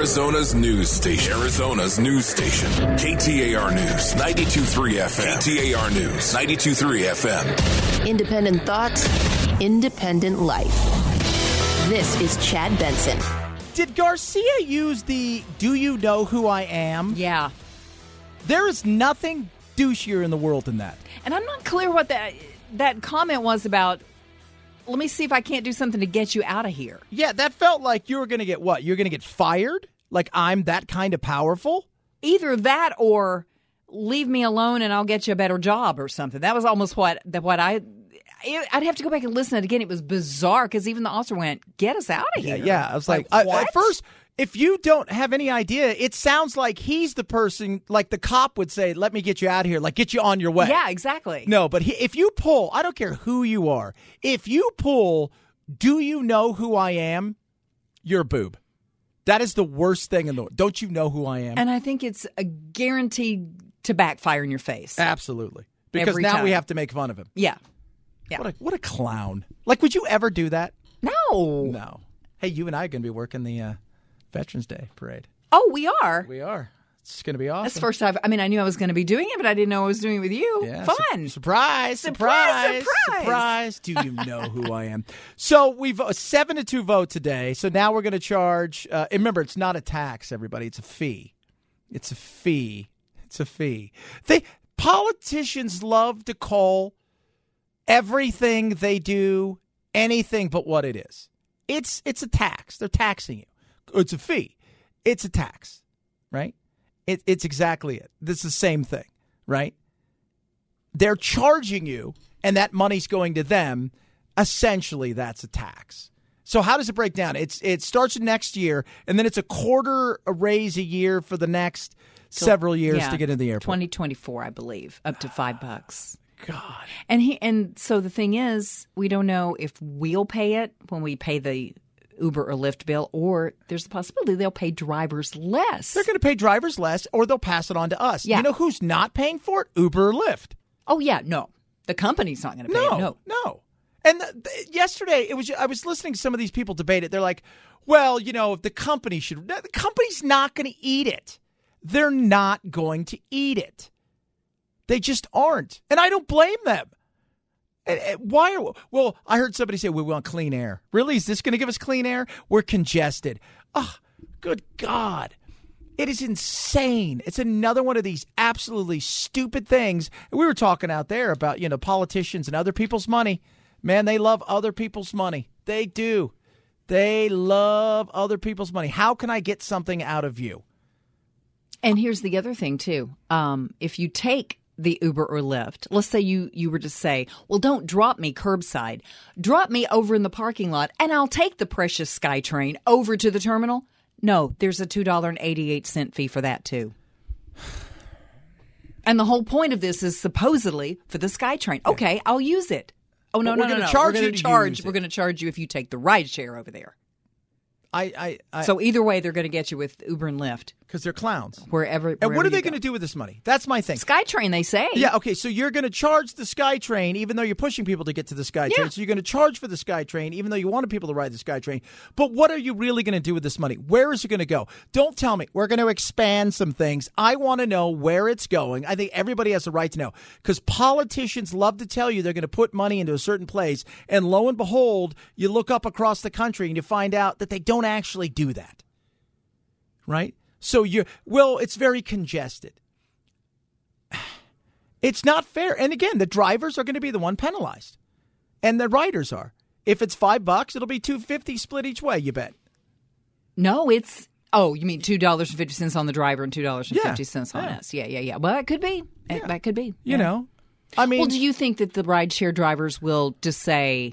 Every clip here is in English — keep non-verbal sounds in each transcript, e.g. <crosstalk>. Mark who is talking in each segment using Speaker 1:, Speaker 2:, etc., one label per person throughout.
Speaker 1: Arizona's news station. Arizona's news station. KTAR News, 92.3 FM. KTAR News, 92.3 FM.
Speaker 2: Independent thoughts, independent life. This is Chad Benson.
Speaker 3: Did Garcia use the "Do you know who I am"?
Speaker 4: Yeah.
Speaker 3: There is nothing douchier in the world than that.
Speaker 4: And I'm not clear what that that comment was about. Let me see if I can't do something to get you out of here.
Speaker 3: Yeah, that felt like you were going to get what? You're going to get fired? Like I'm that kind of powerful?
Speaker 4: Either that or leave me alone and I'll get you a better job or something. That was almost what that what I I'd have to go back and listen to it again. It was bizarre because even the officer went, "Get us out of here."
Speaker 3: Yeah, yeah. I was like, I, at first, if you don't have any idea, it sounds like he's the person, like the cop would say, "Let me get you out of here," like get you on your way.
Speaker 4: Yeah, exactly.
Speaker 3: No, but he, if you pull, I don't care who you are. If you pull, do you know who I am? You're a boob. That is the worst thing in the world. Don't you know who I am?
Speaker 4: And I think it's a guaranteed to backfire in your face.
Speaker 3: Absolutely. Because
Speaker 4: Every
Speaker 3: now
Speaker 4: time.
Speaker 3: we have to make fun of him.
Speaker 4: Yeah. Yeah.
Speaker 3: What a what a clown. Like would you ever do that?
Speaker 4: No.
Speaker 3: No. Hey, you and I are going to be working the uh, Veterans Day parade.
Speaker 4: Oh, we are.
Speaker 3: We are. It's going to be awesome.
Speaker 4: That's the first time. I mean, I knew I was going to be doing it, but I didn't know I was doing it with you.
Speaker 3: Yeah,
Speaker 4: Fun.
Speaker 3: su- surprise,
Speaker 4: Surprise,
Speaker 3: surprise,
Speaker 4: surprise.
Speaker 3: surprise. Do you <laughs> know who I am? So we've a seven to two vote today. So now we're going to charge. Uh, and remember, it's not a tax, everybody. It's a fee. It's a fee. It's a fee. They politicians love to call everything they do anything but what it is. It's it's a tax. They're taxing you. It's a fee. It's a tax, right? It, it's exactly it. This is the same thing, right? They're charging you, and that money's going to them. Essentially, that's a tax. So how does it break down? It's it starts next year, and then it's a quarter a raise a year for the next several years
Speaker 4: Yeah,
Speaker 3: to get in the airport.
Speaker 4: 2024, I believe, up to five ah, bucks.
Speaker 3: God.
Speaker 4: And he and so the thing is, we don't know if we'll pay it when we pay the Uber or Lyft bill, or there's the possibility they'll pay drivers less.
Speaker 3: They're going to pay drivers less, or they'll pass it on to us.
Speaker 4: Yeah.
Speaker 3: You know who's not paying for it? Uber or Lyft.
Speaker 4: oh yeah, no, the company's not going to pay
Speaker 3: No,
Speaker 4: it. No,
Speaker 3: no. And th- th- yesterday, it was I was listening to some of these people debate it. They're like, "Well, you know, if the company should, the company's not going to eat it. They're not going to eat it. They just aren't, and I don't blame them. Why are well? I heard somebody say we want clean air. Really, is this going to give us clean air? We're congested. Oh, good God! It is insane. It's another one of these absolutely stupid things. We were talking out there about, you know, politicians and other people's money. Man, they love other people's money. They do. They love other people's money. How can I get something out of you?
Speaker 4: And here's the other thing too. Um, if you take the Uber or Lyft, let's say you you were to say, "Well, don't drop me curbside. Drop me over in the parking lot, and I'll take the precious SkyTrain over to the terminal." No, there's a two dollar and eighty eight cent fee for that too. And the whole point of this is supposedly for the SkyTrain. Okay, I'll use it. Oh no,
Speaker 3: But
Speaker 4: no, no, no!
Speaker 3: charge
Speaker 4: we're going
Speaker 3: to
Speaker 4: to charge. We're going to charge you if you take the ride share over there.
Speaker 3: I, I, I
Speaker 4: So either way, they're going to get you with Uber and Lyft
Speaker 3: because they're clowns.
Speaker 4: wherever.
Speaker 3: And what are they going to do with this money? That's my thing.
Speaker 4: SkyTrain, they say.
Speaker 3: Yeah, okay, so you're going to charge the SkyTrain even though you're pushing people to get to the SkyTrain.
Speaker 4: Yeah.
Speaker 3: So you're going to charge for the SkyTrain even though you wanted people to ride the SkyTrain. But what are you really going to do with this money? Where is it going to go? Don't tell me we're going to expand some things. I want to know where it's going. I think everybody has the right to know because politicians love to tell you they're going to put money into a certain place. And lo and behold, you look up across the country and you find out that they don't actually do that right? So you're, well, it's very congested. <sighs> It's not fair. And again, the drivers are going to be the one penalized, and the riders are. If it's five bucks, it'll be two fifty split each way. You bet.
Speaker 4: No, it's oh, you mean two dollars and fifty cents on the driver and two dollars and
Speaker 3: Yeah,
Speaker 4: fifty on
Speaker 3: yeah.
Speaker 4: us? Yeah, yeah, yeah. Well, that could be. It- That could be.
Speaker 3: You
Speaker 4: Yeah.
Speaker 3: know, I mean,
Speaker 4: Well, do you think that the rideshare drivers will just say,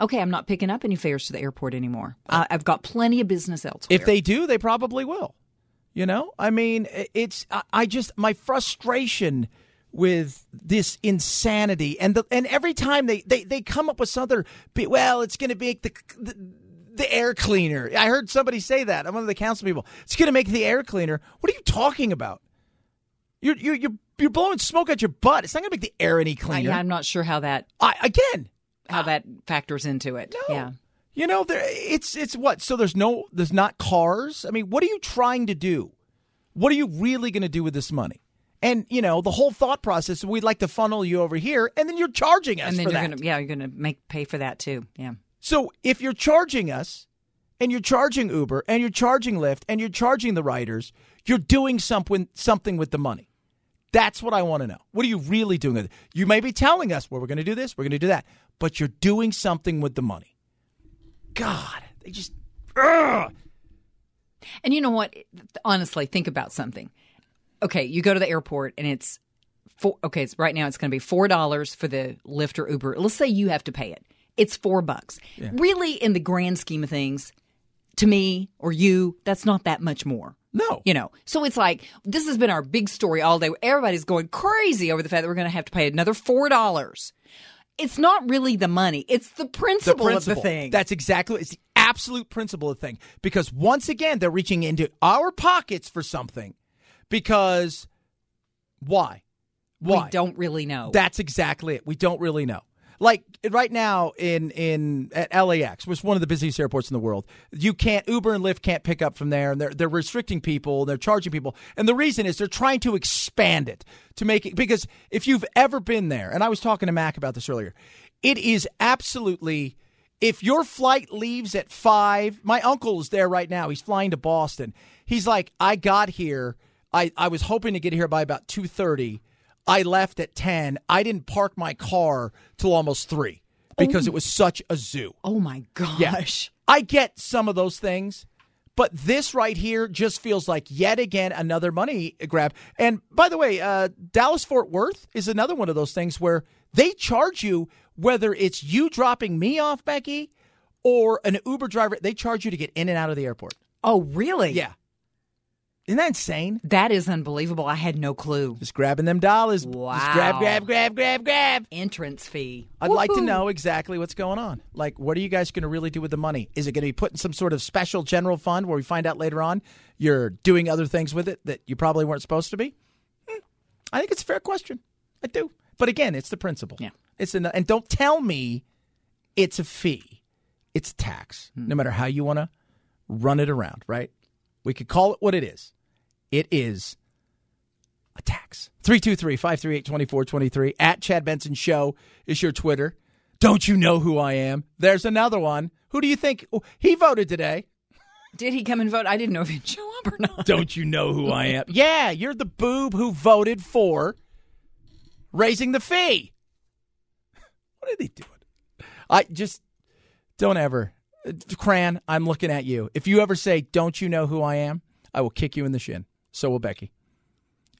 Speaker 4: "Okay, I'm not picking up any fares to the airport anymore. Uh, I I've got plenty of business elsewhere."
Speaker 3: if they do, they probably will. You know, I mean, it's I- I just my frustration with this insanity and the and every time they they, they come up with something well, it's going to make the, the the air cleaner. I heard somebody say that. I'm one of the council people. It's going to make the air cleaner. What are you talking about? You're you're you're, you're blowing smoke out your butt. It's not going to make the air any
Speaker 4: I,
Speaker 3: cleaner.
Speaker 4: I'm not sure how that
Speaker 3: I, again,
Speaker 4: how that factors into it.
Speaker 3: No.
Speaker 4: Yeah.
Speaker 3: You know, there, it's it's what? So there's no there's not cars. I mean, what are you trying to do? What are you really going to do with this money? And you know, the whole thought process. We'd like to funnel you over here, and then you're charging us
Speaker 4: and then
Speaker 3: for
Speaker 4: you're
Speaker 3: that.
Speaker 4: gonna yeah, you're gonna make pay for that too. Yeah.
Speaker 3: So if you're charging us, and you're charging Uber, and you're charging Lyft, and you're charging the riders, you're doing something something with the money. That's what I want to know. What are you really doing? You may be telling us, well, we're going to do this, we're going to do that, but you're doing something with the money. God, they just. Ugh.
Speaker 4: And you know what? Honestly, think about something. Okay, you go to the airport and it's four. Okay, it's, right now it's going to be four dollars for the Lyft or Uber. Let's say you have to pay it. It's four bucks. Really, in the grand scheme of things, to me or you, that's not that much more.
Speaker 3: No.
Speaker 4: You know, so it's like this has been our big story all day. Everybody's going crazy over the fact that we're going to have to pay another four dollars. It's not really the money; it's the
Speaker 3: the
Speaker 4: principle,
Speaker 3: principle.
Speaker 4: of the thing.
Speaker 3: That's exactly it's the absolute principle of the thing. Because once again, they're reaching into our pockets for something. Because why? Why?
Speaker 4: we don't really know.
Speaker 3: That's exactly it. We don't really know. Like right now in in at LAX, which is one of the busiest airports in the world, you can't Uber and Lyft can't pick up from there, and they're they're restricting people, they're charging people, and the reason is they're trying to expand it to make it because if you've ever been there, and I was talking to Mac about this earlier, it is absolutely if your flight leaves at five, my uncle is there right now. He's flying to Boston. He's like, I got here. I, I was hoping to get here by about two thirty. I left at ten. I didn't park my car till almost three because it was such a zoo.
Speaker 4: oh my gosh. Yeah.
Speaker 3: I get some of those things, but this right here just feels like yet again another money grab. And by the way, uh, Dallas Fort Worth is another one of those things where they charge you whether it's you dropping me off, Becky, or an Uber driver. They charge you to get in and out of the airport.
Speaker 4: Oh, really?
Speaker 3: Yeah. Isn't that insane?
Speaker 4: That is unbelievable. I had no clue.
Speaker 3: Just grabbing them dollars. Just grab, grab, grab, grab, grab.
Speaker 4: Entrance fee.
Speaker 3: I'd like to know exactly what's going on. Like, what are you guys going to really do with the money? Is it going to be put in some sort of special general fund where we find out later on you're doing other things with it that you probably weren't supposed to be? Hmm. I think it's a fair question. I do. But again, it's the principle.
Speaker 4: Yeah.
Speaker 3: It's an, and don't tell me it's a fee. It's a tax.
Speaker 4: Hmm.
Speaker 3: No matter how you want to run it around, right? We could call it what it is. It is a tax. 323 538 2423. At Chad Benson Show is your Twitter. Don't you know who I am? There's another one. Who do you think? oh, he voted today.
Speaker 4: Did he come and vote? I didn't know if he'd show up or not. <laughs>
Speaker 3: Don't you know who I am? Yeah, you're the boob who voted for raising the fee. What are they doing? I just don't ever. Cran, I'm looking at you. If you ever say, Don't you know who I am? I will kick you in the shin. So will Becky.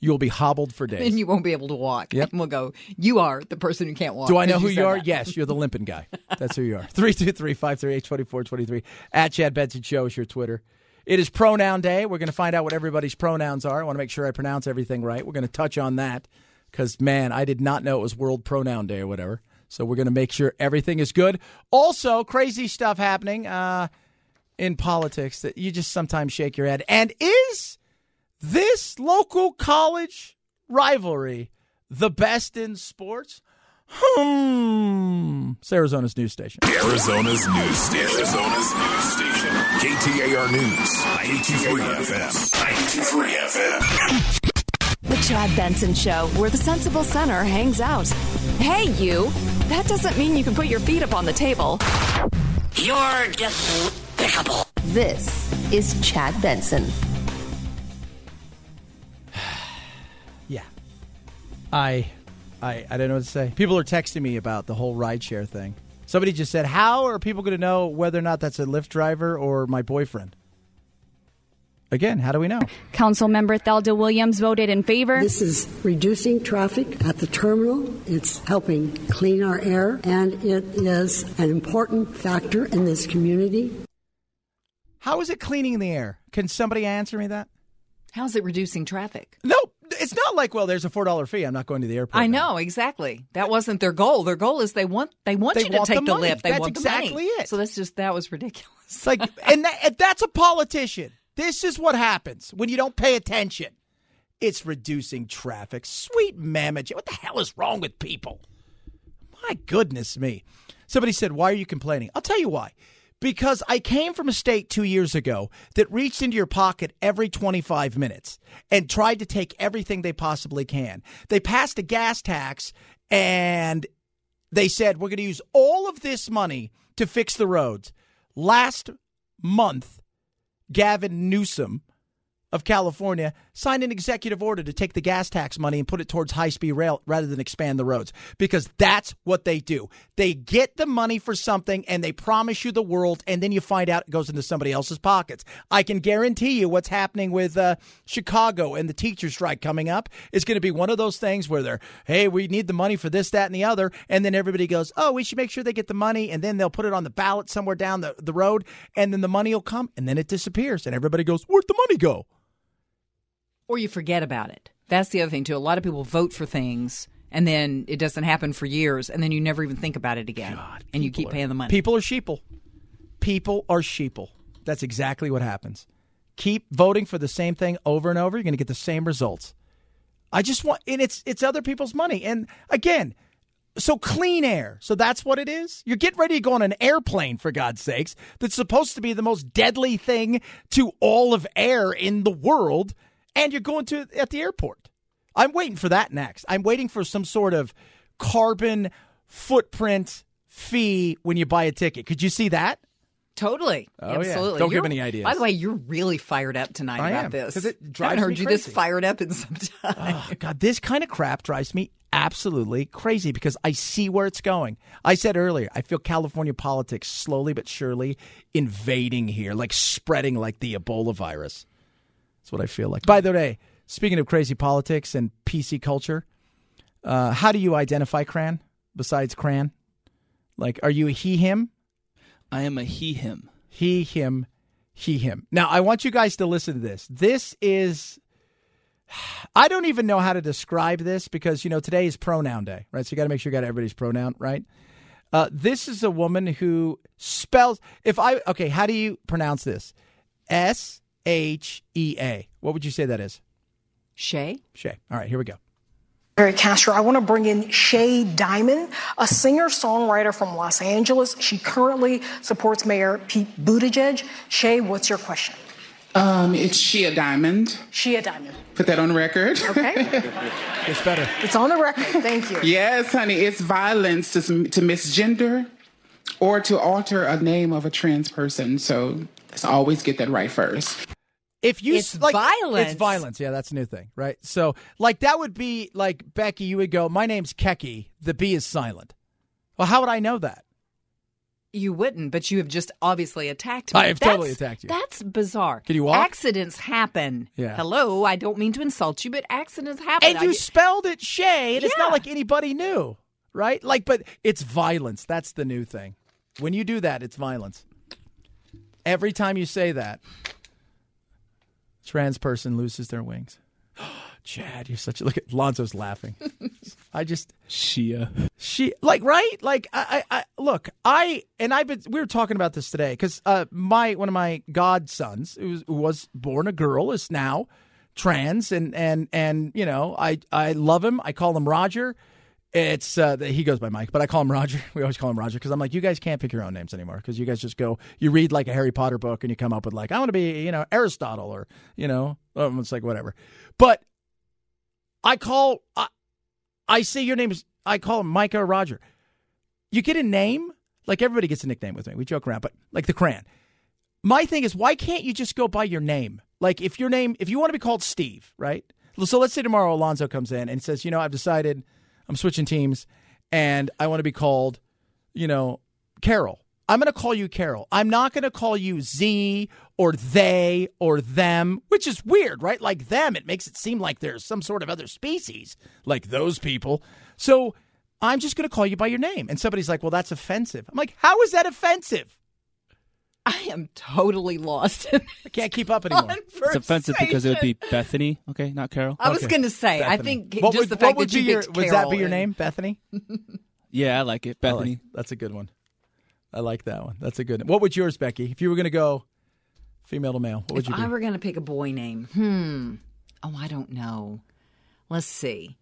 Speaker 3: You will be hobbled for <laughs> days.
Speaker 4: And you won't be able to walk.
Speaker 3: Yep.
Speaker 4: And we'll go, you are the person who can't walk.
Speaker 3: Do I know who
Speaker 4: said
Speaker 3: you are?
Speaker 4: that.
Speaker 3: Yes, you're the limping guy. <laughs> That's who you are. 323 538 2423. At Chad Benson Show is your Twitter. It is pronoun day. We're going to find out what everybody's pronouns are. I want to make sure I pronounce everything right. We're going to touch on that because, man, I did not know it was World Pronoun Day or whatever. So we're going to make sure everything is good. Also, crazy stuff happening uh, in politics that you just sometimes shake your head. And is this local college rivalry the best in sports? Hmm. It's Arizona's news station.
Speaker 1: Arizona's news station. Arizona's news station. KTAR News. 923 FM. 923 FM.
Speaker 2: The Chad Benson Show, where the sensible center hangs out. Hey, you! That doesn't mean you can put your feet up on the table.
Speaker 5: You're despicable.
Speaker 2: This is Chad Benson.
Speaker 3: I I I don't know what to say. People are texting me about the whole rideshare thing. Somebody just said, "How are people going to know whether or not that's a Lyft driver or my boyfriend?" Again, how do we know?
Speaker 6: Councilmember Thelda Williams voted in favor.
Speaker 7: This is reducing traffic at the terminal. It's helping clean our air, and it is an important factor in this community.
Speaker 3: How is it cleaning the air? Can somebody answer me that?
Speaker 4: How's it reducing traffic?
Speaker 3: No, it's not like, well, there's a four dollar fee. I'm not going to the airport.
Speaker 4: I
Speaker 3: now.
Speaker 4: know exactly. That wasn't their goal. Their goal is they want they want
Speaker 3: They
Speaker 4: you to
Speaker 3: want
Speaker 4: take
Speaker 3: the
Speaker 4: the, lift. They
Speaker 3: That's
Speaker 4: want the
Speaker 3: exactly
Speaker 4: money.
Speaker 3: it.
Speaker 4: So that's just that was ridiculous.
Speaker 3: It's like, <laughs> and that, that's a politician. This is what happens when you don't pay attention. It's reducing traffic. Sweet mammoth. What the hell is wrong with people? My goodness me. Somebody said, Why are you complaining? I'll tell you why. Because I came from a state two years ago that reached into your pocket every 25 minutes and tried to take everything they possibly can. They passed a gas tax and they said, we're going to use all of this money to fix the roads. Last month, Gavin Newsom of California signed an executive order to take the gas tax money and put it towards high speed rail rather than expand the roads because that's what they do. They get the money for something and they promise you the world, and then you find out it goes into somebody else's pockets. I can guarantee you what's happening with uh, Chicago and the teacher strike coming up is going to be one of those things where they're, hey, we need the money for this, that, and the other. And then everybody goes, oh, we should make sure they get the money. And then they'll put it on the ballot somewhere down the, the road. And then the money will come and then it disappears. And everybody goes, where'd the money go?
Speaker 4: Or you forget about it. That's the other thing, too. A lot of people vote for things and then it doesn't happen for years and then you never even think about it again. and you keep
Speaker 3: are-
Speaker 4: paying the money.
Speaker 3: People are sheeple. People are sheeple. That's exactly what happens. Keep voting for the same thing over and over. You're going to get the same results. I just want, and it's it's other people's money. And again, so clean air. So that's what it is. You're getting ready to go on an airplane, for God's sakes. That's supposed to be the most deadly thing to all of air in the world, and you're going to at the airport. I'm waiting for that next. I'm waiting for some sort of carbon footprint fee when you buy a ticket. Could you see that?
Speaker 4: Totally.
Speaker 3: Oh, yeah.
Speaker 4: Absolutely.
Speaker 3: Don't give
Speaker 4: You're-
Speaker 3: any ideas.
Speaker 4: By the way, you're really fired up tonight
Speaker 3: I
Speaker 4: about
Speaker 3: am,
Speaker 4: this.
Speaker 3: 'cause it
Speaker 4: I
Speaker 3: drives
Speaker 4: haven't heard you this fired up in some <laughs> time.
Speaker 3: Oh, God, this kind of crap drives me absolutely crazy because I see where it's going. I said earlier, I feel California politics slowly but surely invading here, like spreading like the Ebola virus. That's what I feel like. By the way, speaking of crazy politics and PC culture, uh, how do you identify Cran besides Cran? Like, are you a he, him?
Speaker 8: I am a he, him.
Speaker 3: He, him, he, him. Now, I want you guys to listen to this. This is, I don't even know how to describe this because, you know, today is pronoun day, right? So you got to make sure you got everybody's pronoun, right? Uh, this is a woman who spells, if I, okay, how do you pronounce this? S H E A. What would you say that is?
Speaker 4: Shay?
Speaker 3: Shay. All right, here we go.
Speaker 9: Barry Castro, I want to bring in Shay Diamond, a singer songwriter from Los Angeles. She currently supports Mayor Pete Buttigieg. Shay, what's your question?
Speaker 10: Um, it's Shea Diamond.
Speaker 9: Shea Diamond.
Speaker 10: Put that on record.
Speaker 9: Okay. <laughs>
Speaker 3: it's better.
Speaker 9: it's on the record. Thank you.
Speaker 10: yes, honey. It's violence to, to misgender or to alter a name of a trans person. So let's always get that right first.
Speaker 3: If you
Speaker 4: It's
Speaker 3: like,
Speaker 4: violence.
Speaker 3: it's violence. Yeah, that's a new thing, right? So, like, that would be like Becky. You would go, "My name's Keki. The B is silent." Well, how would I know that?
Speaker 4: You wouldn't, but you have just obviously attacked me.
Speaker 3: I have totally attacked you.
Speaker 4: That's bizarre.
Speaker 3: Can you walk?
Speaker 4: Accidents happen.
Speaker 3: Yeah.
Speaker 4: Hello, I don't mean to insult you, but accidents happen.
Speaker 3: And
Speaker 4: I
Speaker 3: you
Speaker 4: get-
Speaker 3: spelled it Shay, and it's not like anybody knew, right? Like, but it's violence. That's the new thing. When you do that, it's violence. Every time you say that, trans person loses their wings. <gasps> Chad, you're such a look at Lonzo's laughing. <laughs> I just
Speaker 8: Shea.
Speaker 3: she like right like I, I, I look I and I've been we were talking about this today because uh my one of my godsons who was, who was born a girl is now trans and and and you know I I love him I call him Roger it's uh he goes by Mike but I call him Roger <laughs> we always call him Roger because I'm like you guys can't pick your own names anymore because you guys just go you read like a Harry Potter book and you come up with like I want to be you know Aristotle or you know um, it's like whatever but I call I, I your name is I call him Micah or Roger. You get a name, like everybody gets a nickname with me. We joke around, but like the Cran. My thing is, why can't you just go by your name? Like if your name, if you want to be called Steve, right? So let's say tomorrow Alonzo comes in and says, you know, I've decided I'm switching teams and I want to be called, you know, Carol. I'm going to call you Carol. I'm not going to call you Z or they or them, which is weird, right? Like them, it makes it seem like there's some sort of other species like those people. So I'm just going to call you by your name. And somebody's like, well, that's offensive. I'm like, how is that offensive?
Speaker 4: I am totally lost.
Speaker 3: I can't keep up anymore. <laughs>
Speaker 8: It's offensive because it would be. Bethany. Okay, not Carol.
Speaker 4: I was
Speaker 3: Okay.
Speaker 4: going to say, I
Speaker 3: Bethany.
Speaker 4: think
Speaker 3: what
Speaker 4: just
Speaker 3: would,
Speaker 4: the fact
Speaker 3: what would
Speaker 4: that you
Speaker 3: be your,
Speaker 4: picked
Speaker 3: would that
Speaker 4: Carol
Speaker 3: be your
Speaker 4: and-
Speaker 3: name, Bethany? <laughs>
Speaker 8: Yeah, I like it.
Speaker 3: I like-
Speaker 8: Bethany.
Speaker 3: that's a good one. I like that one. That's a good one. What would yours, Becky? If you were going to go female to male, what would
Speaker 4: If
Speaker 3: you do?
Speaker 4: I were going to pick a boy name, hmm. Oh, I don't know. Let's see.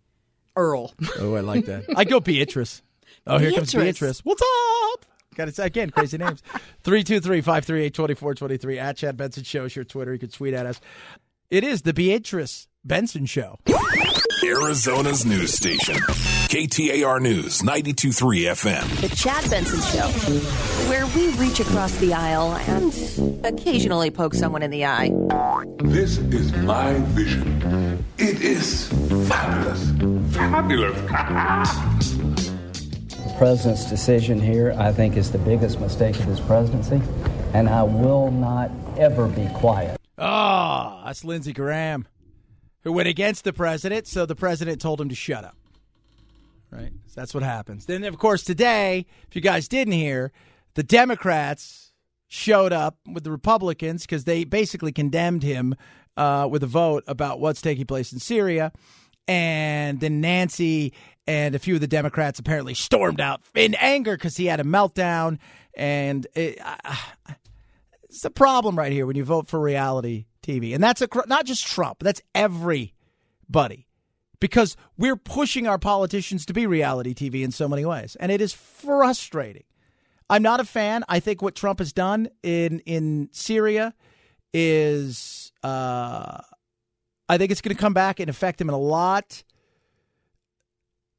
Speaker 4: Earl.
Speaker 3: Oh, I like that. <laughs> I go Beatrice. Oh, here comes
Speaker 4: Beatrice.
Speaker 3: Beatrice. What's up? Got it again, crazy names. <laughs> 323-538-2423 at Chad Benson Show is your Twitter. You can tweet at us. It is the Beatrice Benson Show.
Speaker 1: Arizona's news station. KTAR News, 92.3 FM.
Speaker 11: The Chad Benson Show, where we reach across the aisle and occasionally poke someone in the eye.
Speaker 12: This is my vision. It is fabulous. Fabulous. <laughs>
Speaker 13: President's decision here, I think, is the biggest mistake of his presidency, and I will not ever be quiet.
Speaker 3: Oh, that's Lindsey Graham, who went against the president, so the president told him to shut up. Right? So that's what happens. Then, of course, today, if you guys didn't hear, the Democrats showed up with the Republicans because they basically condemned him uh, with a vote about what's taking place in Syria. And then Nancy and a few of the Democrats apparently stormed out in anger because he had a meltdown. And it, uh, it's a problem right here when you vote for reality TV. And that's a, not just Trump, that's everybody because we're pushing our politicians to be reality TV in so many ways. And it is frustrating. I'm not a fan. I think what Trump has done in in Syria is uh, I think it's going to come back and affect him in a lot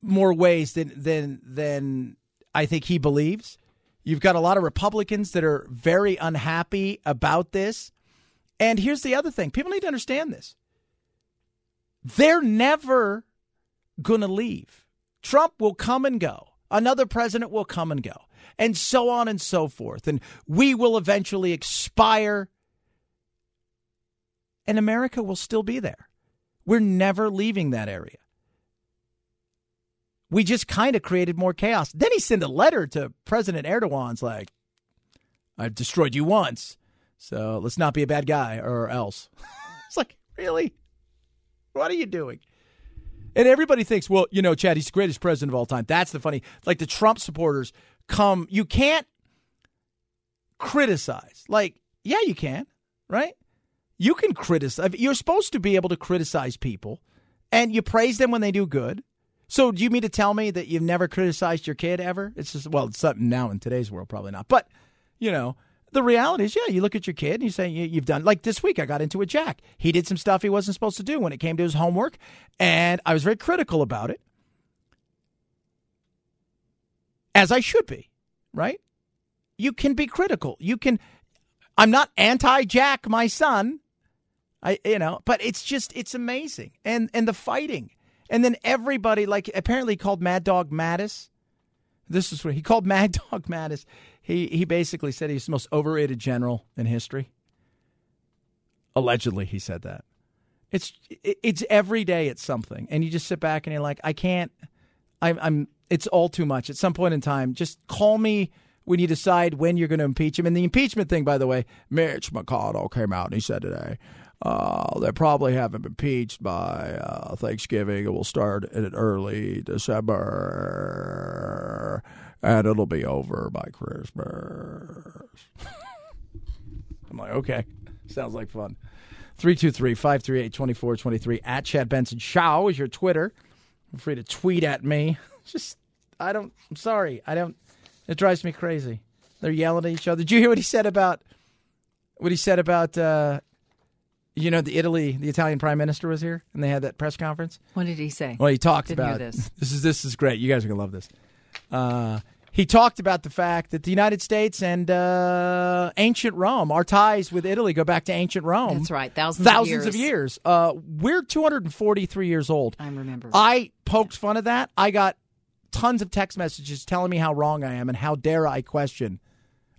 Speaker 3: more ways than than than I think he believes. You've got a lot of Republicans that are very unhappy about this. And here's the other thing. People need to understand this. They're never going to leave. Trump will come and go. Another president will come and go. And so on and so forth. And we will eventually expire. And America will still be there. We're never leaving that area. We just kind of created more chaos. Then he sent a letter to President Erdogan's like, I've destroyed you once. So let's not be a bad guy or else. <laughs> it's like, really? What are you doing? And everybody thinks, well, you know, Chad, he's the greatest president of all time. That's the funny. Like the Trump supporters come, you can't criticize. Like, yeah, you can, right? You can criticize. You're supposed to be able to criticize people, and you praise them when they do good. So, do you mean to tell me that you've never criticized your kid ever? It's just, well, it's something now in today's world, probably not. But, you know, the reality is, yeah, you look at your kid and you say you, have done. Like this week, I got into a Jack. He did some stuff he wasn't supposed to do when it came to his homework, and I was very critical about it, as I should be. Right? You can be critical. You can. I'm not anti-Jack, my son. I, you know, but it's just it's amazing, and and the fighting, and then everybody like apparently called Mad Dog Mattis. This is what he called <laughs> Mad Dog Mattis he he basically said he's the most overrated general in history. Allegedly, he said that. It's it's every day it's something, and you just sit back and you're like, I can't. I'm I'm. It's all too much. At some point in time, just call me when you decide when you're going to impeach him. And the impeachment thing, by the way, Mitch McConnell came out and he said today. Uh, they probably haven't been impeached by uh, Thanksgiving. It will start in early December and it'll be over by Christmas. I'm like, okay, <laughs> sounds like fun. 323 538 2423 at Chad Benson Show is your Twitter. Feel free to tweet at me. <laughs> Just, I don't, I'm sorry. I don't, it drives me crazy. They're yelling at each other. Did you hear what he said about, what he said about, uh, you know, the Italy, the Italian prime minister was here and they had that press conference?
Speaker 4: What did he say?
Speaker 3: Well, he talked
Speaker 4: Didn't
Speaker 3: about
Speaker 4: this. <laughs>
Speaker 3: this is this is great. You guys are gonna love this. Uh, he talked about the fact that the United States and uh, ancient Rome, our ties with Italy go back to ancient Rome.
Speaker 4: That's right, thousands of
Speaker 3: thousands
Speaker 4: years.
Speaker 3: of years. Uh, we're 243 years old.
Speaker 4: I remember.
Speaker 3: I poked fun of that. I got tons of text messages telling me how wrong I am and how dare I question.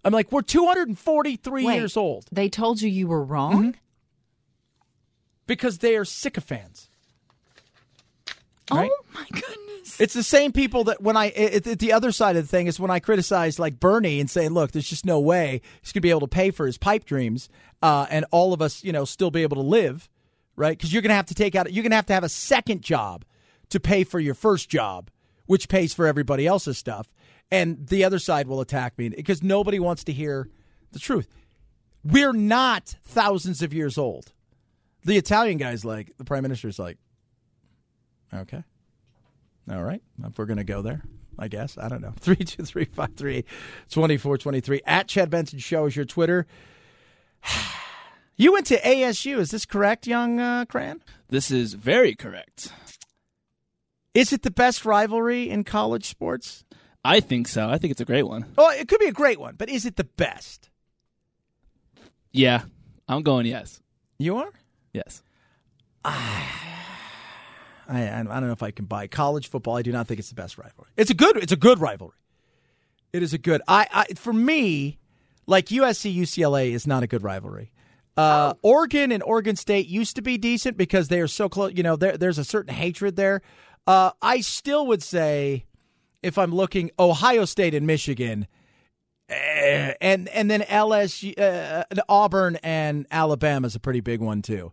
Speaker 3: I'm like, we're 243
Speaker 4: Wait,
Speaker 3: years old
Speaker 4: They told you you were wrong?
Speaker 3: Because they are sycophants.
Speaker 4: Oh my goodness.
Speaker 3: It's the same people that when I it, it, the other side of the thing is when I criticize like Bernie and say, look, there's just no way he's going to be able to pay for his pipe dreams, uh, and all of us, you know, still be able to live, right? Because you're going to have to take out, you're going to have to have a second job to pay for your first job, which pays for everybody else's stuff, and the other side will attack me because nobody wants to hear the truth. We're not thousands of years old. The Italian guy's like, the prime minister's like, okay. All right. If we're going to go there, I guess. I don't know. <laughs> 323 2423. At Chad Benson Show is your Twitter. <sighs> You went to ASU. Is this correct, young uh, Cran?
Speaker 8: This is very correct.
Speaker 3: Is it the best rivalry in college sports?
Speaker 8: I think so. I think it's a great one.
Speaker 3: Oh, it could be a great one, but is it the best?
Speaker 8: Yeah, I'm going yes.
Speaker 3: You are?
Speaker 8: Yes.
Speaker 3: I, I I don't know if I can buy college football. I do not think it's the best rivalry. It's a good it's a good rivalry. It is a good. I, I for me, like USC UCLA is not a good rivalry. Uh, Oregon and Oregon State used to be decent because they are so close. You know, there, there's a certain hatred there. Uh, I still would say, if I'm looking, Ohio State and Michigan, eh, and and then LSU, uh, Auburn and Alabama is a pretty big one too.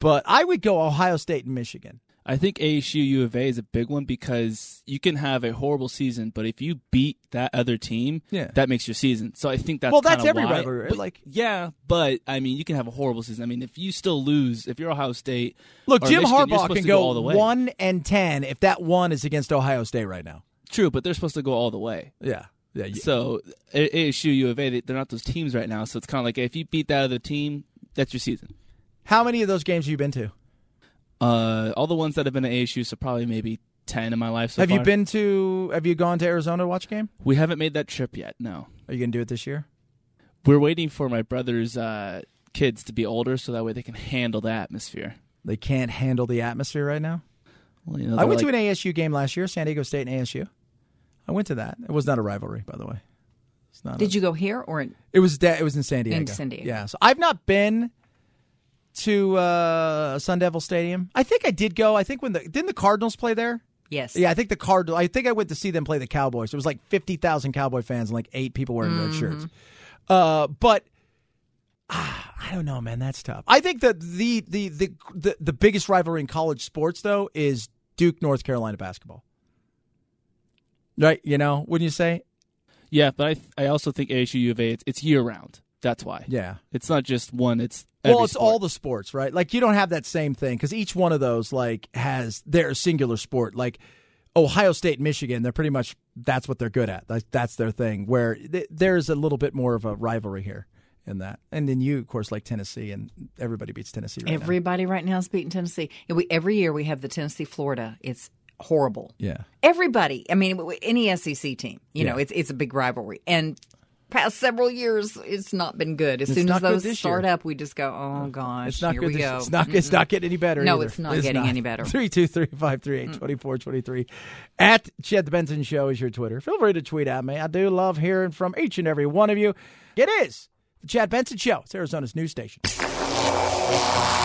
Speaker 3: But I would go Ohio State and Michigan.
Speaker 8: I think ASU U of A is a big one because you can have a horrible season, but if you beat that other team,
Speaker 3: Yeah.
Speaker 8: that makes your season. So I think that's
Speaker 3: Well, that's every
Speaker 8: why.
Speaker 3: rivalry.
Speaker 8: But-
Speaker 3: Like-
Speaker 8: yeah, but I mean, you can have a horrible season. I mean, if you still lose, if you're Ohio State,
Speaker 3: Look, Jim
Speaker 8: Michigan,
Speaker 3: Harbaugh can go,
Speaker 8: all the way.
Speaker 3: one and ten if that one is against Ohio State right now.
Speaker 8: True, but they're supposed to go all the way.
Speaker 3: Yeah, yeah. yeah.
Speaker 8: So ASU U of A, they're not those teams right now. So it's kind of like if you beat that other team, that's your season.
Speaker 3: How many of those games have you been to?
Speaker 8: Uh, all the ones that have been at ASU, so probably maybe ten in my life. So
Speaker 3: have you been to? Have you gone to Arizona to watch a game?
Speaker 8: We haven't made that trip yet. No,
Speaker 3: Are you going to do it this year?
Speaker 8: we're waiting for my brother's uh, kids to be older, so that way they can handle the atmosphere.
Speaker 3: They can't handle the atmosphere right now.
Speaker 8: Well, you know,
Speaker 3: I
Speaker 8: they're
Speaker 3: went to an ASU game last year, San Diego State and ASU. I went to that. It was not a rivalry, by the way. It's not.
Speaker 4: Did you go here or in,
Speaker 3: It was. Da- it was in San Diego.
Speaker 4: in San Diego?
Speaker 3: Yeah. So I've not been to uh, Sun Devil Stadium. I think I did go. I think when the didn't the Cardinals play there?
Speaker 4: Yes.
Speaker 3: Yeah, I think the Card. I think I went to see them play the Cowboys. It was like fifty thousand Cowboy fans and like eight people wearing red shirts. Uh, but ah, I don't know, man. That's tough. I think that the, the the the the biggest rivalry in college sports though is Duke North Carolina basketball. Right? You know, wouldn't you say?
Speaker 8: Yeah, but I I also think ASU U of A it's, it's year round. That's why.
Speaker 3: Yeah.
Speaker 8: it's not just one. It's
Speaker 3: well, it's
Speaker 8: sport.
Speaker 3: all the sports, right? Like you don't have that same thing because each one of those like has their singular sport. Like Ohio State, Michigan, they're pretty much that's what they're good at. Like, that's their thing. Where th- there's a little bit more of a rivalry here in that, and then you, of course, like Tennessee, and everybody beats Tennessee. Right now.
Speaker 4: Everybody right now is beating Tennessee. And we, every year we have the Tennessee Florida. It's horrible.
Speaker 3: Yeah.
Speaker 4: Everybody. I mean, any SEC team. You know, it's it's a big rivalry. And past several years, it's not been good. As
Speaker 3: It's
Speaker 4: soon as those start
Speaker 3: year.
Speaker 4: up, we just go, oh gosh,
Speaker 3: It's not
Speaker 4: here
Speaker 3: good.
Speaker 4: we
Speaker 3: this-
Speaker 4: go.
Speaker 3: It's not. It's not getting any better.
Speaker 4: No,
Speaker 3: either.
Speaker 4: it's not getting any better.
Speaker 3: Three two three five three eight twenty four twenty three. At Chad the Benson Show is your Twitter. Feel free to tweet at me. I do love hearing from each and every one of you. It is the Chad Benson Show. It's Arizona's news station.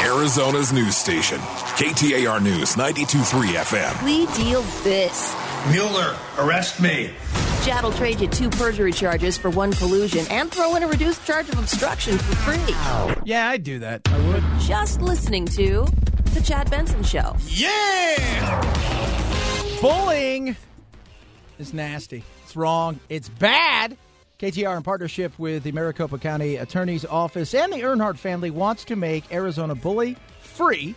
Speaker 1: Arizona's news station, KTAR News 92.3 FM.
Speaker 11: Plea deal this.
Speaker 14: Mueller, arrest me.
Speaker 11: Chad will trade you two perjury charges for one collusion and throw in a reduced charge of obstruction for free.
Speaker 3: Yeah, I'd do that. I would.
Speaker 11: Just listening to The Chad Benson Show. Yeah!
Speaker 3: Bullying is nasty. It's wrong. It's bad. KTR, in partnership with the Maricopa County Attorney's Office and the Earnhardt family, wants to make Arizona bully free.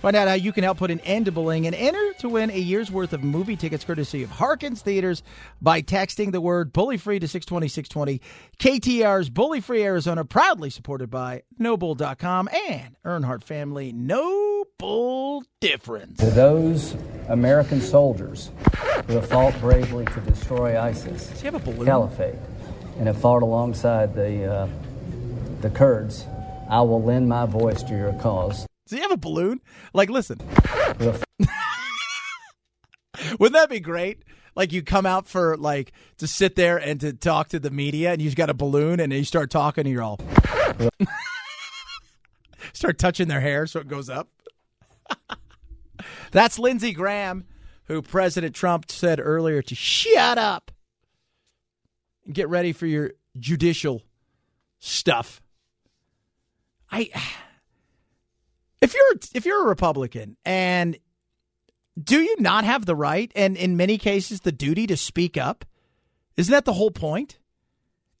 Speaker 3: Find out how you can help put an end to bullying and enter to win a year's worth of movie tickets courtesy of Harkins Theaters by texting the word bully free to 620 620. KTR's Bully Free Arizona, proudly supported by Noble.com and Earnhardt family. No bull difference.
Speaker 13: To those American soldiers who have fought bravely to destroy ISIS,
Speaker 3: have a balloon?
Speaker 13: Caliphate, and have fought alongside the, uh, the Kurds, I will lend my voice to your cause.
Speaker 3: Does he have a balloon? Like, listen. <laughs> Wouldn't that be great? Like you come out for like to sit there and to talk to the media, and you've got a balloon, and you start talking, and you're all <laughs> start touching their hair so it goes up. <laughs> That's Lindsey Graham, who President Trump said earlier to shut up and get ready for your judicial stuff. I if you're if you're a Republican and do you not have the right and in many cases the duty to speak up? Isn't that the whole point?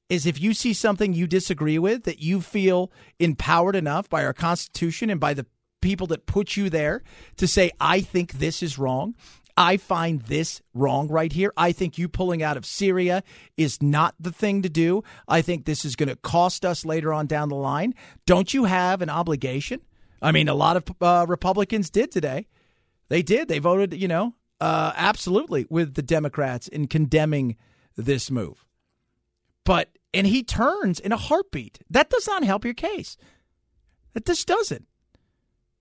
Speaker 3: Is if you see something you disagree with that you feel empowered enough by our Constitution and by the people that put you there to say, I think this is wrong. I find this wrong right here. I think you pulling out of Syria is not the thing to do. I think this is going to cost us later on down the line. Don't you have an obligation? I mean, a lot of uh, Republicans did today. They did. They voted, you know, uh, absolutely with the Democrats in condemning this move. But, and he turns in a heartbeat. That does not help your case. That just doesn't.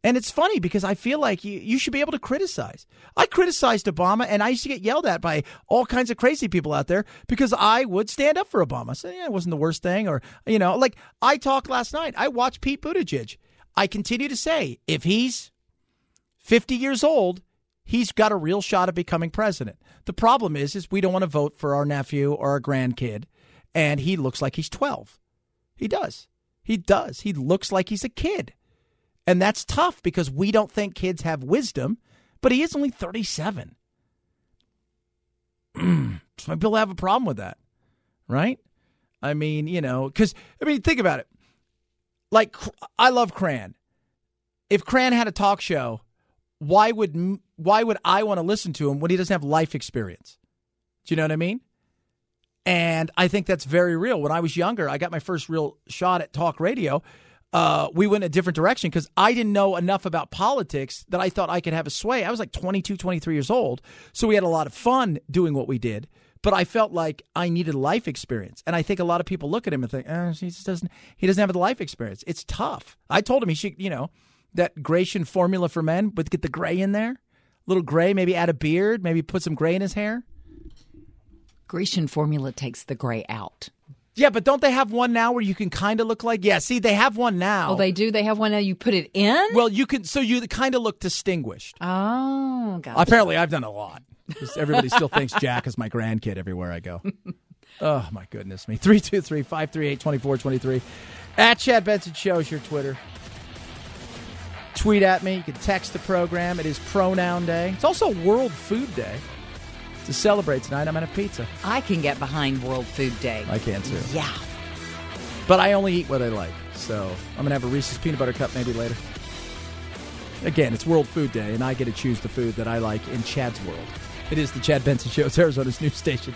Speaker 3: And it's funny because I feel like you, you should be able to criticize. I criticized Obama and I used to get yelled at by all kinds of crazy people out there because I would stand up for Obama. So yeah, it wasn't the worst thing. Or, you know, like I talked last night. I watched Pete Buttigieg. I continue to say if he's 50 years old, he's got a real shot at becoming president. The problem is, is we don't want to vote for our nephew or our grandkid, and he looks like he's 12. He does. He does. He looks like he's a kid. And that's tough because we don't think kids have wisdom, but he is only 37. <clears throat> Some people have a problem with that, right? I mean, you know, because, I mean, think about it. Like, I love Cran. If Cran had a talk show, why would why would I want to listen to him when he doesn't have life experience? Do you know what I mean? And I think that's very real. When I was younger, I got my first real shot at talk radio. Uh, we went a different direction because I didn't know enough about politics that I thought I could have a sway. I was like 22, 23 years old. So we had a lot of fun doing what we did. But I felt like I needed life experience. And I think a lot of people look at him and think, oh, he just doesn't, he doesn't have the life experience. It's tough. I told him he should, you know, that Grecian formula for men, but get the gray in there. Little gray, maybe add a beard, maybe put some gray in his hair.
Speaker 4: Grecian formula takes the gray out.
Speaker 3: Yeah, but don't they have one now where you can kind of look like? Yeah, see, they have one now.
Speaker 4: Oh, they do. They have one now. You put it in.
Speaker 3: Well, you can, so you kind of look distinguished.
Speaker 4: Oh, gotcha.
Speaker 3: Apparently, I've done a lot. Everybody still thinks Jack is my grandkid everywhere I go. oh my goodness me! Three two three five three eight twenty four twenty three. At Chad Benson Show is your Twitter. Tweet at me. You can text the program. It is Pronoun Day. It's also World Food Day. To celebrate tonight, I'm going to have pizza.
Speaker 4: I can get behind World Food Day.
Speaker 3: I can too.
Speaker 4: Yeah.
Speaker 3: But I only eat what I like. So I'm going to have a Reese's peanut butter cup maybe later. Again, it's World Food Day, and I get to choose the food that I like in Chad's world. It is the Chad Benson Show. Arizona's news station.